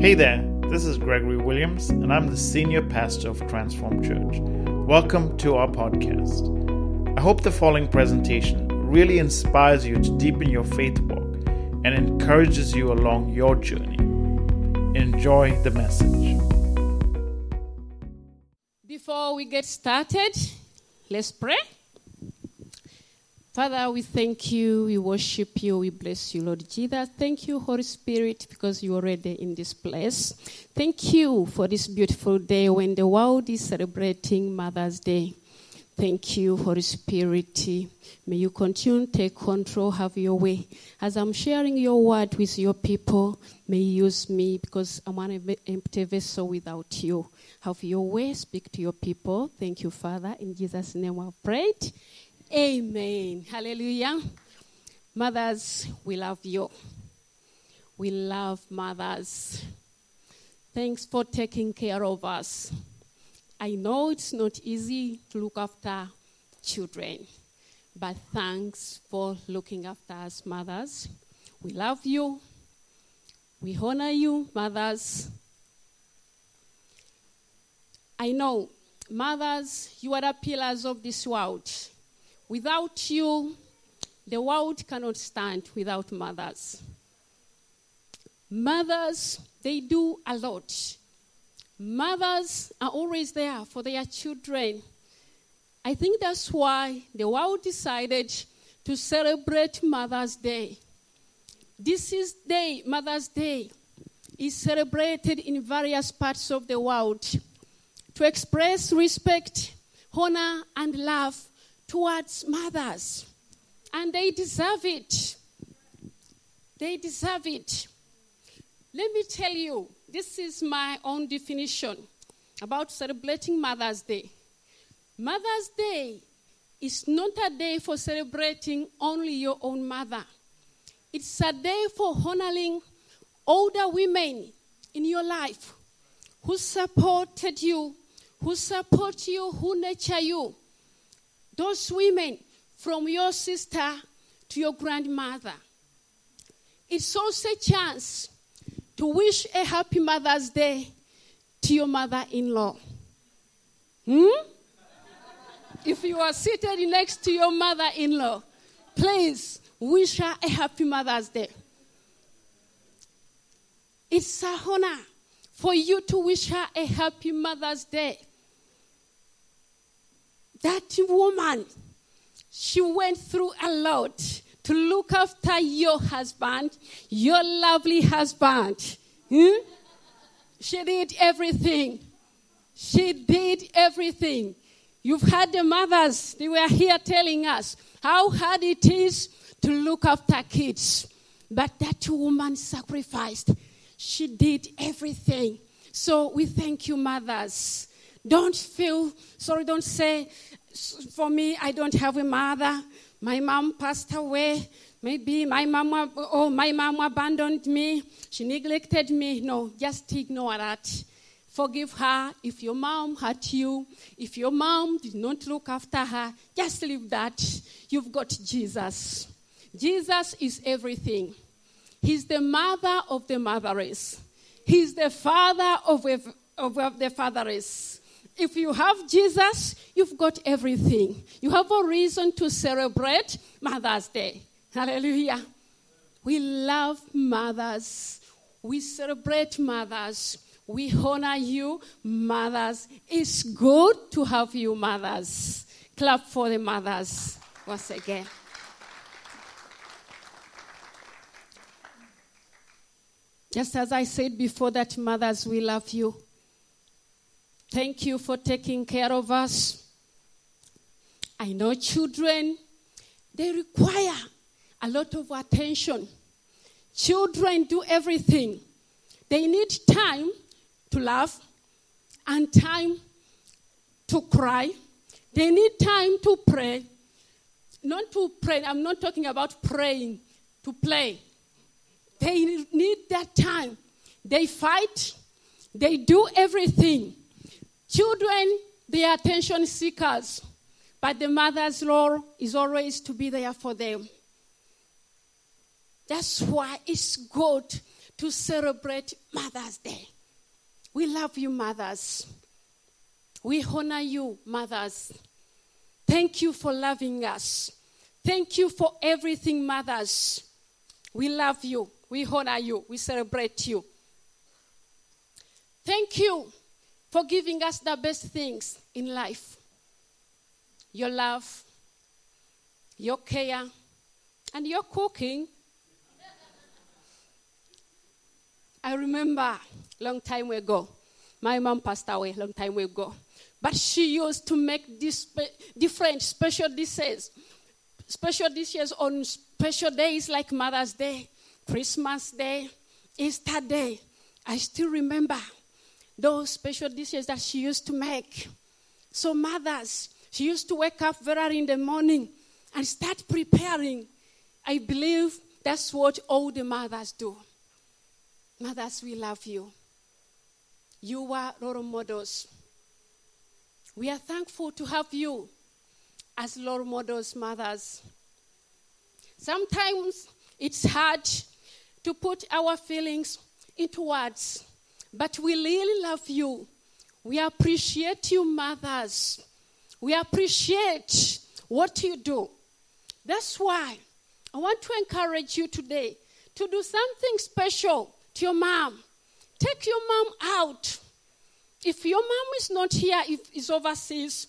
Hey there, this is Gregory Williams, and I'm the senior pastor of Transform Church. Welcome to our podcast. I hope the following presentation really inspires you to deepen your faith walk and encourages you along your journey. Enjoy the message. Before we get started, let's pray. Father, we thank you, we worship you, we bless you, Lord Jesus. Thank you, Holy Spirit, because you are already in this place. Thank you for this beautiful day when the world is celebrating Mother's Day. Thank you, Holy Spirit. May you continue to take control, have your way. As I'm sharing your word with your people, may you use me because I'm an empty vessel without you. Have your way, speak to your people. Thank you, Father. In Jesus' name I've prayed. Amen. Hallelujah. Mothers, we love you. We love mothers. Thanks for taking care of us. I know it's not easy to look after children, but thanks for looking after us, mothers. We love you. We honor you, mothers. I know, mothers, you are the pillars of this world. Without you, the world cannot stand without mothers. Mothers, they do a lot. Mothers are always there for their children. I think that's why the world decided to celebrate Mother's Day. This is day, Mother's Day, is celebrated in various parts of the world to express respect, honor, and love towards mothers. And they deserve it. They deserve it. Let me tell you, this is my own definition about celebrating Mother's Day. Mother's Day is not a day for celebrating only your own mother, it's a day for honoring older women in your life who supported you, who support you, who nurture you. Those women from your sister to your grandmother. It's also a chance to wish a happy Mother's Day to your mother in law. Hmm? If you are seated next to your mother in law, please wish her a happy Mother's Day. It's a honor for you to wish her a happy Mother's Day. That woman, she went through a lot to look after your husband, your lovely husband. Hmm? She did everything. She did everything. You've heard the mothers, they were here telling us how hard it is to look after kids. But that woman sacrificed. She did everything. So we thank you, mothers. Don't feel sorry, don't say, for me, I don't have a mother. My mom passed away. Maybe my mom, oh, my mom abandoned me. She neglected me. No, just ignore that. Forgive her if your mom hurt you. If your mom did not look after her, just leave that. You've got Jesus. Jesus is everything. He's the mother of the motherless. He's the father of, of the fatherless. If you have Jesus, you've got everything. You have a reason to celebrate Mother's Day. Hallelujah. We love mothers. We celebrate mothers. We honor you, mothers. It's good to have you, mothers. Clap for the mothers once again. Just as I said before, that mothers, we love you. Thank you for taking care of us. I know children, they require a lot of attention. Children do everything. They need time to laugh and time to cry. They need time to pray. Not to pray, I'm not talking about praying, to play. They need that time. They fight, they do everything. Children, they are attention seekers, but the mother's role is always to be there for them. That's why it's good to celebrate Mother's Day. We love you, mothers. We honor you, mothers. Thank you for loving us. Thank you for everything, mothers. We love you. We honor you. We celebrate you. Thank you for giving us the best things in life your love, your care, and your cooking. I remember long time ago, my mom passed away long time ago, but she used to make this different special dishes, special dishes on special days like Mother's Day, Christmas Day, Easter Day. I still remember those special dishes that she used to make. So, mothers, she used to wake up very early in the morning and start preparing. I believe that's what all the mothers do. Mothers, we love you. You are role models. We are thankful to have you as role models, mothers. Sometimes it's hard to put our feelings into words, but we really love you. We appreciate you, mothers. We appreciate what you do. That's why I want to encourage you today to do something special to your mom. Take your mom out. If your mom is not here, if is overseas,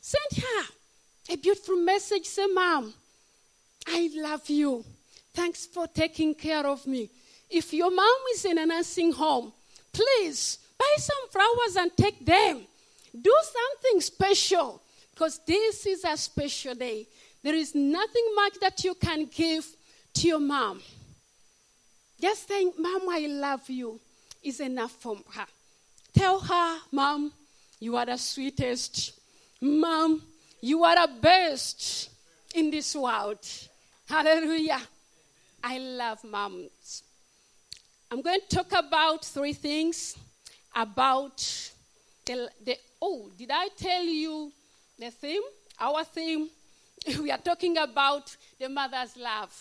send her a beautiful message. Say, Mom, I love you. Thanks for taking care of me. If your mom is in a nursing home, please buy some flowers and take them. Do something special because this is a special day. There is nothing much that you can give to your mom. Just saying, Mom, I love you is enough for her. Tell her, Mom, you are the sweetest. Mom, you are the best in this world. Hallelujah. I love moms. I'm going to talk about three things about the, the oh, did I tell you the theme, our theme, we are talking about the mother's love.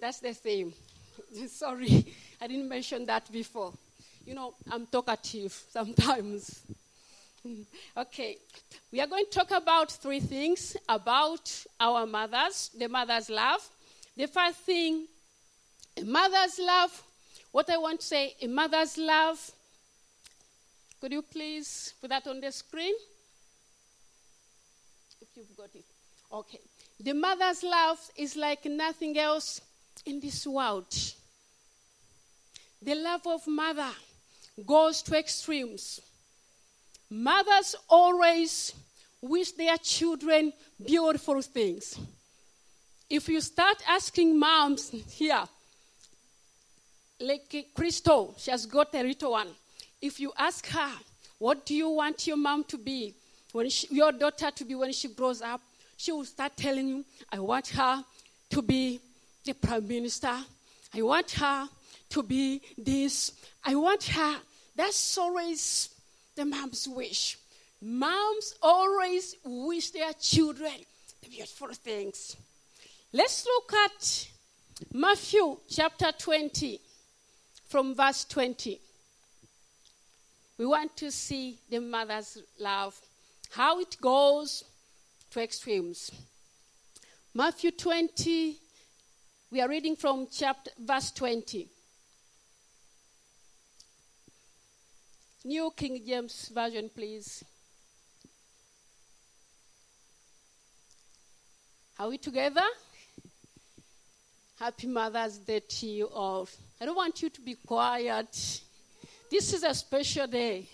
That's the theme. Sorry, I didn't mention that before. You know, I'm talkative sometimes. okay, we are going to talk about three things about our mothers, the mother's love. The first thing, a mother's love. What I want to say, a mother's love. Could you please put that on the screen? If you've got it. Okay. The mother's love is like nothing else in this world. The love of mother goes to extremes. Mothers always wish their children beautiful things. If you start asking moms here, like eh, Crystal, she has got a little one. If you ask her, what do you want your mom to be? when she, your daughter to be when she grows up, she will start telling you, I want her to be the prime minister. I want her to be this. I want her. That's always the mom's wish. Moms always wish their children the beautiful things. Let's look at Matthew chapter 20 from verse 20. We want to see the mother's love how it goes to extremes. Matthew 20, we are reading from chapter verse 20. New King James Version, please. Are we together? Happy Mother's Day to you all. I don't want you to be quiet. This is a special day.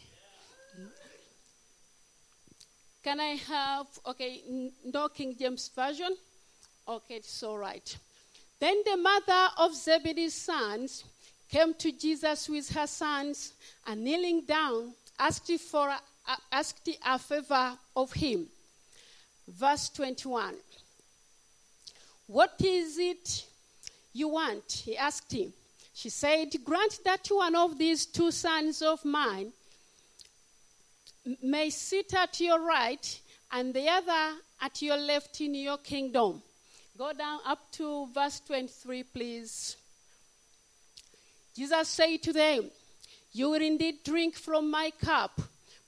Can I have, okay, no King James Version? Okay, it's all right. Then the mother of Zebedee's sons came to Jesus with her sons and kneeling down asked for asked a favor of him. Verse 21. What is it you want? He asked him. She said, Grant that one of these two sons of mine may sit at your right and the other at your left in your kingdom. Go down up to verse 23, please. Jesus said to them, You will indeed drink from my cup,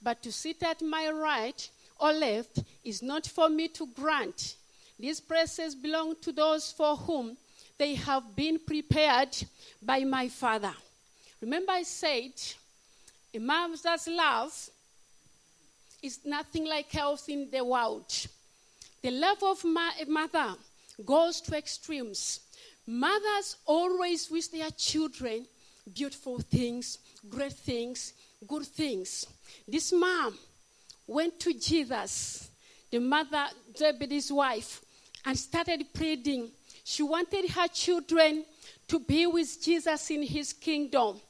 but to sit at my right or left is not for me to grant. These places belong to those for whom they have been prepared by my Father. Remember, I said, a mother's love is nothing like else in the world. The love of a mother goes to extremes. Mothers always wish their children beautiful things, great things, good things. This mom went to Jesus, the mother, Zebedee's wife, and started pleading. She wanted her children to be with Jesus in his kingdom.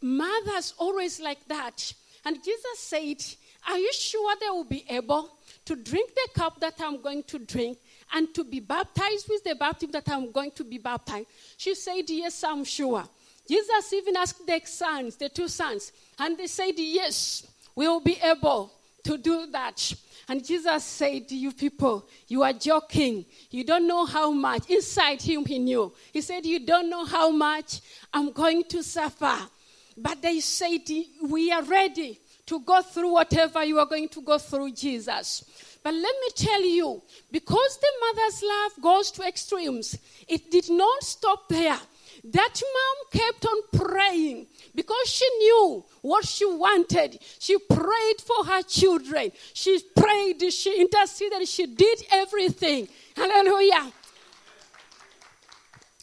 Mothers always like that. And Jesus said, Are you sure they will be able to drink the cup that I'm going to drink and to be baptized with the baptism that I'm going to be baptized? She said, Yes, I'm sure. Jesus even asked the sons, the two sons, and they said, Yes, we will be able to do that. And Jesus said, You people, you are joking. You don't know how much. Inside him, he knew. He said, You don't know how much I'm going to suffer. But they said, We are ready to go through whatever you are going to go through, Jesus. But let me tell you, because the mother's love goes to extremes, it did not stop there. That mom kept on praying because she knew what she wanted. She prayed for her children. She prayed, she interceded, she did everything. Hallelujah.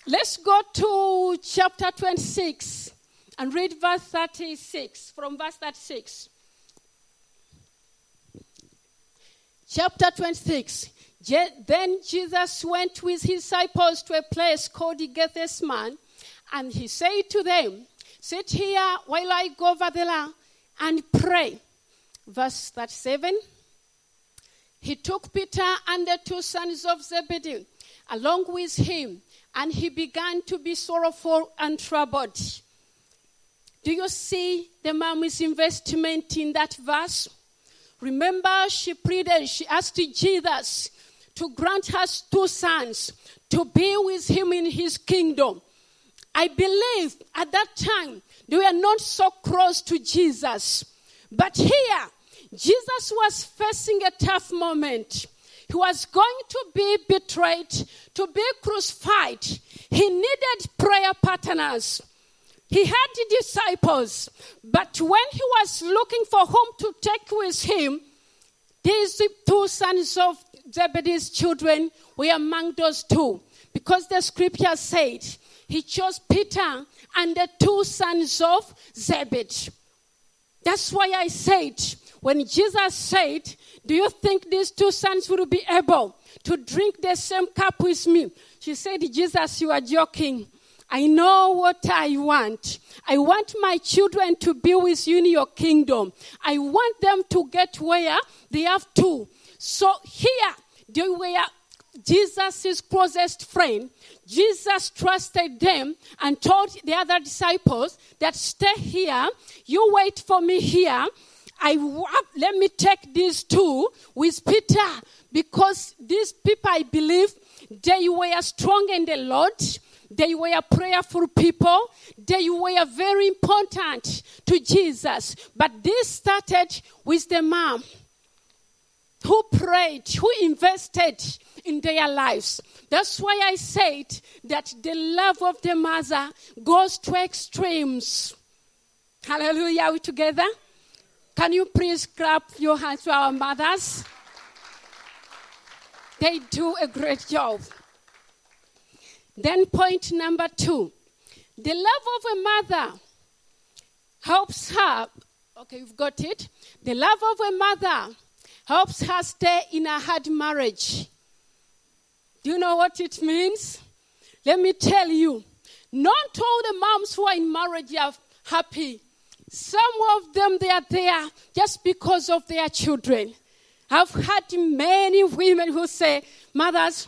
Let's go to chapter 26 and read verse 36 from verse 36. Chapter 26. Then Jesus went with his disciples to a place called Gethsemane, and he said to them, Sit here while I go over there and pray. Verse 37. He took Peter and the two sons of Zebedee along with him, and he began to be sorrowful and troubled. Do you see the mom's investment in that verse? Remember, she pleaded, she asked Jesus to grant her two sons to be with him in his kingdom. I believe at that time they were not so close to Jesus. But here, Jesus was facing a tough moment. He was going to be betrayed, to be crucified. He needed prayer partners. He had the disciples, but when he was looking for whom to take with him, these two sons of Zebedee's children were among those two. Because the scripture said he chose Peter and the two sons of Zebedee. That's why I said, when Jesus said, Do you think these two sons will be able to drink the same cup with me? She said, Jesus, you are joking. I know what I want. I want my children to be with you in your kingdom. I want them to get where they have to. So here, they were Jesus' closest friend. Jesus trusted them and told the other disciples that stay here. You wait for me here. I let me take these two with Peter because these people, I believe, they were strong in the Lord they were prayerful people. They were very important to Jesus. But this started with the mom who prayed, who invested in their lives. That's why I said that the love of the mother goes to extremes. Hallelujah. Are we together? Can you please clap your hands to our mothers? They do a great job. Then, point number two the love of a mother helps her. Okay, you've got it. The love of a mother helps her stay in a hard marriage. Do you know what it means? Let me tell you. Not all the moms who are in marriage are happy. Some of them they are there just because of their children. I've had many women who say, Mothers,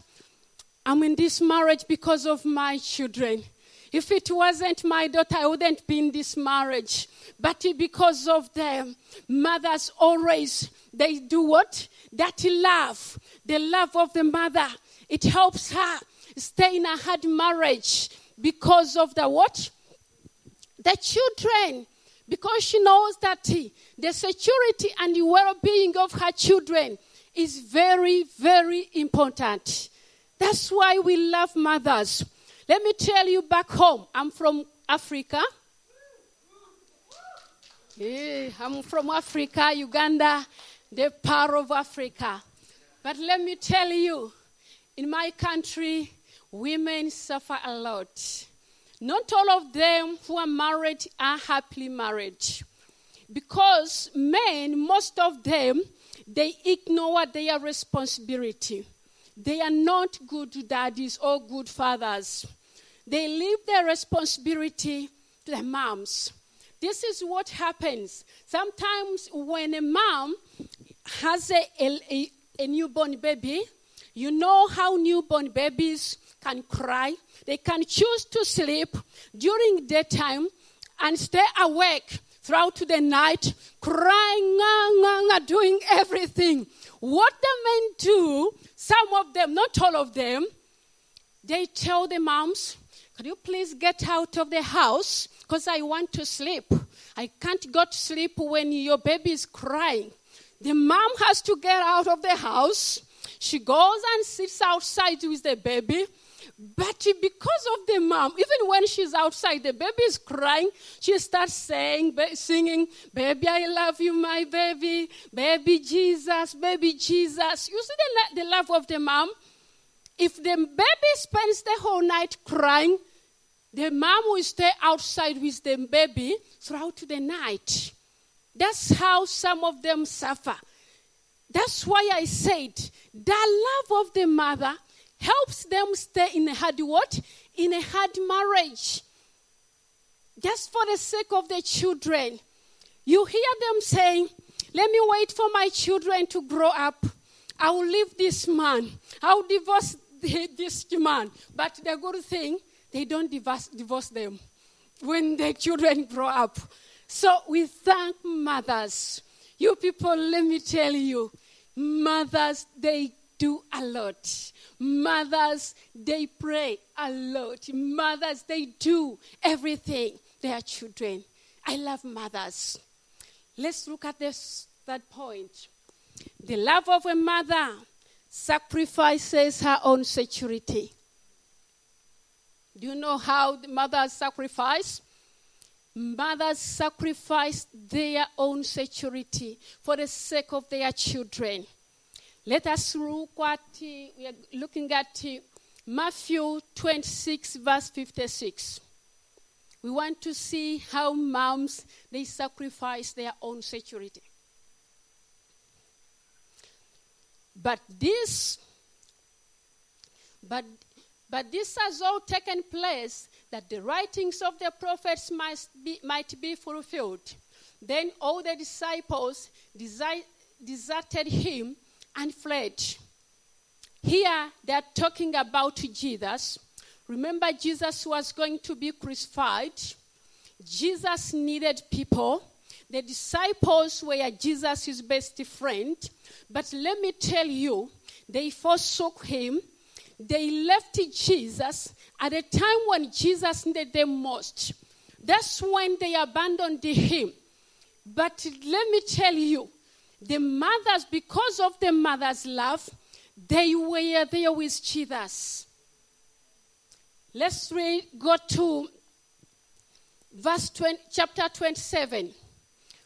I'm in this marriage because of my children. If it wasn't my daughter, I wouldn't be in this marriage. But because of them, mothers always, they do what? That love, the love of the mother. It helps her stay in a hard marriage because of the what? The children. Because she knows that the security and the well being of her children is very, very important. That's why we love mothers. Let me tell you back home, I'm from Africa. Yeah, I'm from Africa, Uganda, the power of Africa. But let me tell you, in my country, women suffer a lot. Not all of them who are married are happily married. Because men, most of them, they ignore their responsibility. They are not good daddies or good fathers. They leave their responsibility to the moms. This is what happens. Sometimes when a mom has a, a, a newborn baby, you know how newborn babies can cry. They can choose to sleep during daytime and stay awake throughout the night, crying, doing everything. What the men do, some of them, not all of them, they tell the moms, Could you please get out of the house? Because I want to sleep. I can't go to sleep when your baby is crying. The mom has to get out of the house. She goes and sits outside with the baby. But because of the mom, even when she's outside, the baby is crying, she starts saying, singing, Baby, I love you, my baby. Baby Jesus, baby Jesus. You see the, the love of the mom? If the baby spends the whole night crying, the mom will stay outside with the baby throughout the night. That's how some of them suffer. That's why I said the love of the mother helps them stay in a hard what? In a hard marriage. Just for the sake of the children. You hear them saying, Let me wait for my children to grow up. I will leave this man. I will divorce this man. But the good thing, they don't divorce, divorce them when their children grow up. So we thank mothers. You people, let me tell you, mothers, they do a lot. Mothers, they pray a lot. Mothers, they do everything. Their children. I love mothers. Let's look at this third point. The love of a mother sacrifices her own security. Do you know how the mothers sacrifice? Mothers sacrifice their own security for the sake of their children. Let us look at, uh, we are looking at uh, Matthew 26, verse 56. We want to see how moms, they sacrifice their own security. But this, but, but this has all taken place that the writings of the prophets might be, might be fulfilled. Then all the disciples deserted him and fled. Here they are talking about Jesus. Remember, Jesus was going to be crucified. Jesus needed people. The disciples were Jesus' best friend. But let me tell you, they forsook him. They left Jesus at a time when Jesus needed them most. That's when they abandoned him. But let me tell you, the mothers, because of the mother's love, they were there with Jesus. Let's read, go to verse 20, chapter 27,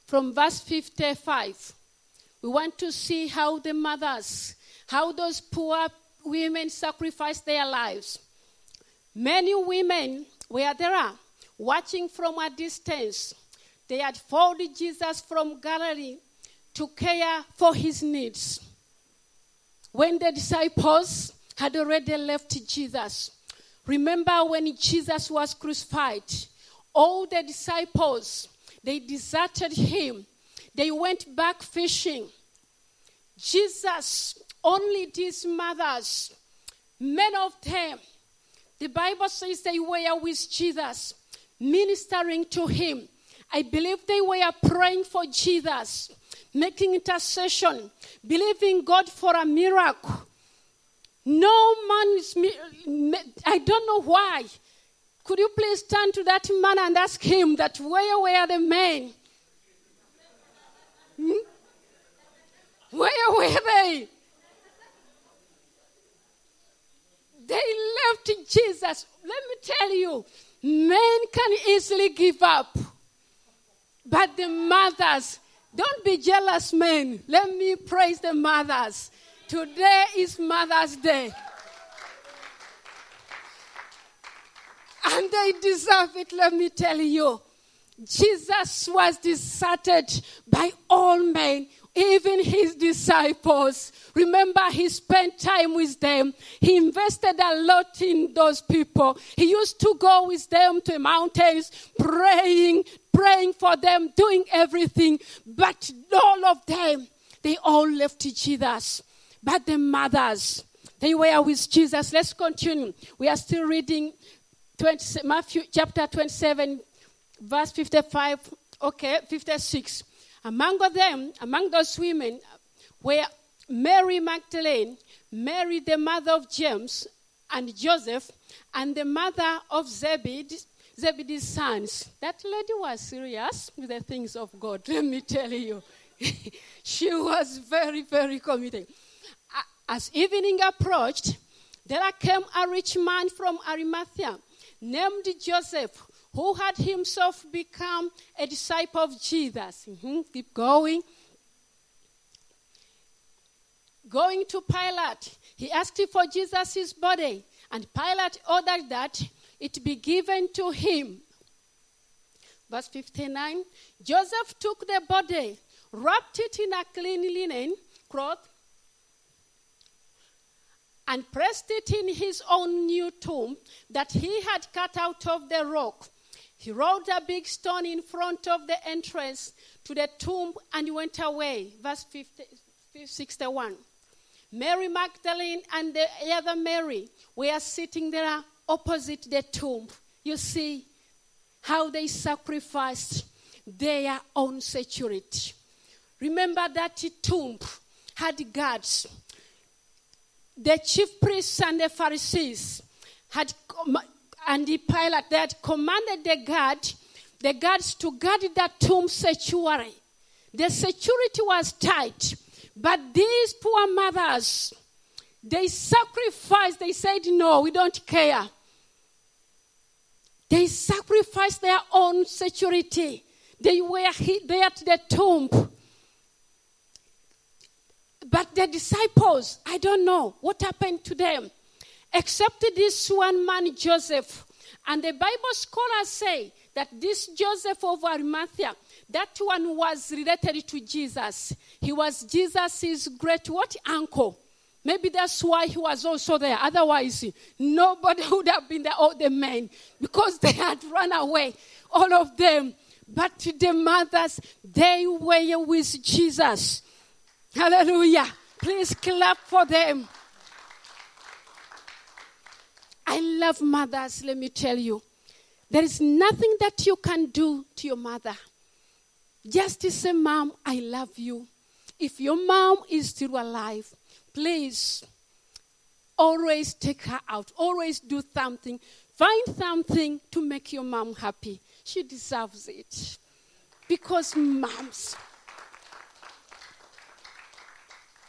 from verse 55. We want to see how the mothers, how those poor women sacrificed their lives. Many women were there, watching from a distance. They had followed Jesus from Galilee to care for his needs. When the disciples had already left Jesus, remember when Jesus was crucified, all the disciples they deserted him. They went back fishing. Jesus, only these mothers, many of them, the Bible says they were with Jesus, ministering to him. I believe they were praying for Jesus making intercession, believing God for a miracle. No man is, I don't know why. Could you please turn to that man and ask him that where were the men? Hmm? Where were they? They left Jesus. Let me tell you, men can easily give up. But the mothers, don't be jealous, men. Let me praise the mothers. Today is Mother's Day. And they deserve it, let me tell you. Jesus was deserted by all men, even his disciples. Remember, he spent time with them. He invested a lot in those people. He used to go with them to mountains, praying, praying for them, doing everything. But all of them, they all left Jesus. But the mothers, they were with Jesus. Let's continue. We are still reading 20, Matthew chapter 27, verse 55, okay, 56. Among them, among those women, were Mary Magdalene, Mary the mother of James and Joseph, and the mother of Zebedee, Zebedee's sons. That lady was serious with the things of God, let me tell you. she was very, very committed. As evening approached, there came a rich man from Arimathea named Joseph, who had himself become a disciple of Jesus. Mm-hmm. Keep going. Going to Pilate, he asked for Jesus' body, and Pilate ordered that it be given to him. Verse 59 Joseph took the body, wrapped it in a clean linen cloth, and pressed it in his own new tomb that he had cut out of the rock. He rolled a big stone in front of the entrance to the tomb and went away. Verse 50, 61. Mary Magdalene and the other Mary were sitting there opposite the tomb. You see how they sacrificed their own security. Remember that the tomb had guards the chief priests and the Pharisees had, and the Pilate, that commanded the guard, the guards to guard that tomb sanctuary. The security was tight, but these poor mothers, they sacrificed, they said, no, we don't care. They sacrificed their own security. They were there at the tomb but the disciples, I don't know what happened to them, except this one man, Joseph. And the Bible scholars say that this Joseph of Arimathea, that one was related to Jesus. He was Jesus' great what uncle. Maybe that's why he was also there. Otherwise, nobody would have been there, all the men, because they had run away, all of them. But the mothers, they were with Jesus. Hallelujah. Please clap for them. I love mothers, let me tell you. There is nothing that you can do to your mother. Just to say, Mom, I love you. If your mom is still alive, please always take her out. Always do something. Find something to make your mom happy. She deserves it. Because moms,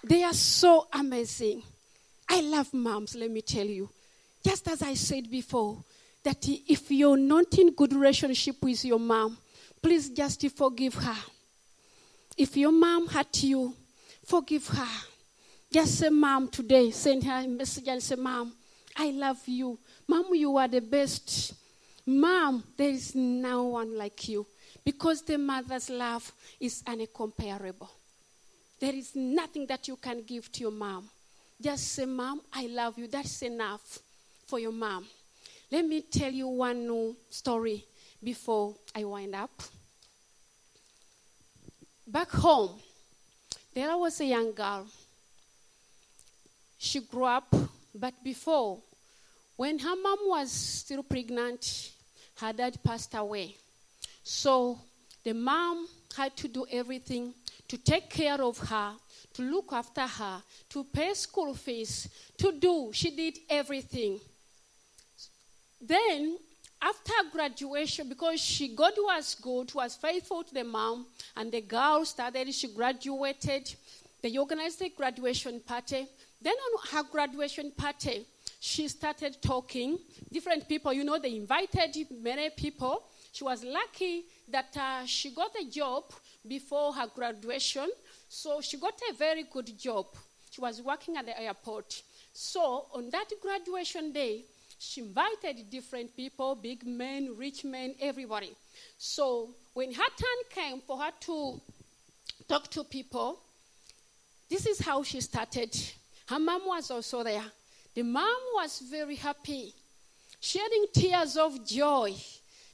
they are so amazing. I love moms, let me tell you. Just as I said before, that if you're not in good relationship with your mom, please just forgive her. If your mom hurt you, forgive her. Just say, Mom, today, send her a message and say, Mom, I love you. Mom, you are the best. Mom, there is no one like you. Because the mother's love is incomparable. There is nothing that you can give to your mom. Just say, Mom, I love you. That's enough for your mom. Let me tell you one new story before I wind up. Back home, there was a young girl. She grew up, but before, when her mom was still pregnant, her dad passed away. So the mom had to do everything to take care of her, to look after her, to pay school fees, to do. She did everything. Then, after graduation, because she God was good, was faithful to the mom, and the girl started, she graduated. They organized a graduation party. Then on her graduation party, she started talking. Different people, you know, they invited many people. She was lucky that uh, she got a job before her graduation. So she got a very good job. She was working at the airport. So on that graduation day, she invited different people, big men, rich men, everybody. So when her turn came for her to talk to people, this is how she started. Her mom was also there. The mom was very happy, shedding tears of joy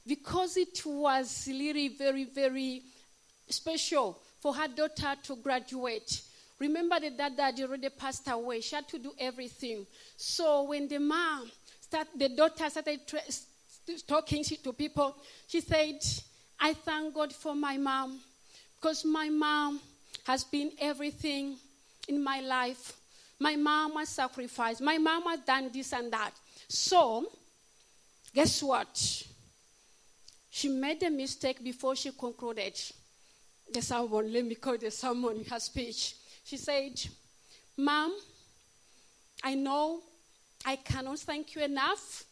because it was really very, very special for her daughter to graduate. Remember that dad already passed away. She had to do everything. So when the mom start, the daughter started talking to people, she said, I thank God for my mom because my mom has been everything in my life. My mom has sacrificed. My mom has done this and that. So, guess what? She made a mistake before she concluded the sermon. Let me call the sermon her speech. She said, Mom, I know I cannot thank you enough,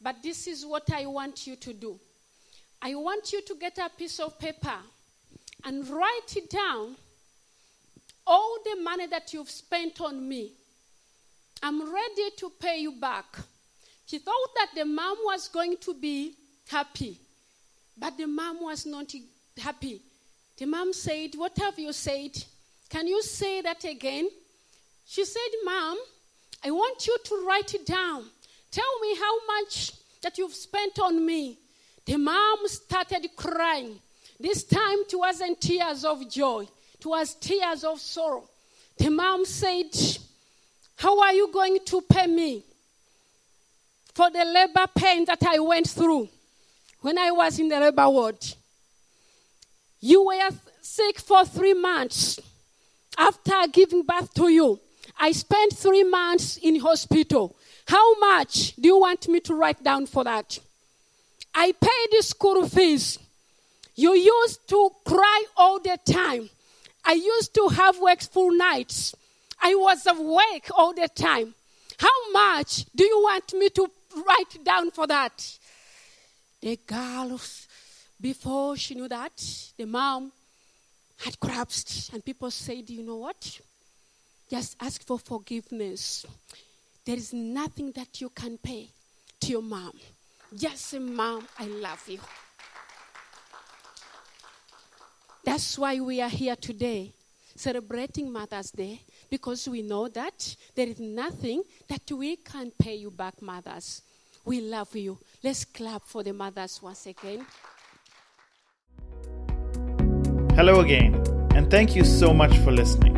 but this is what I want you to do. I want you to get a piece of paper and write it down all the money that you've spent on me. I'm ready to pay you back. She thought that the mom was going to be happy, but the mom was not happy. The mom said, What have you said? Can you say that again? She said, Mom, I want you to write it down. Tell me how much that you've spent on me. The mom started crying. This time it wasn't tears of joy, it was tears of sorrow. The mom said, How are you going to pay me for the labor pain that I went through when I was in the labor ward? You were sick for three months after giving birth to you. I spent three months in hospital. How much do you want me to write down for that? I paid the school fees. You used to cry all the time. I used to have wakeful nights. I was awake all the time. How much do you want me to write down for that? The girl, before she knew that, the mom had collapsed, and people said, You know what? Just ask for forgiveness. There is nothing that you can pay to your mom. Just say, Mom, I love you. That's why we are here today, celebrating Mother's Day, because we know that there is nothing that we can pay you back, mothers. We love you. Let's clap for the mothers once again. Hello again, and thank you so much for listening.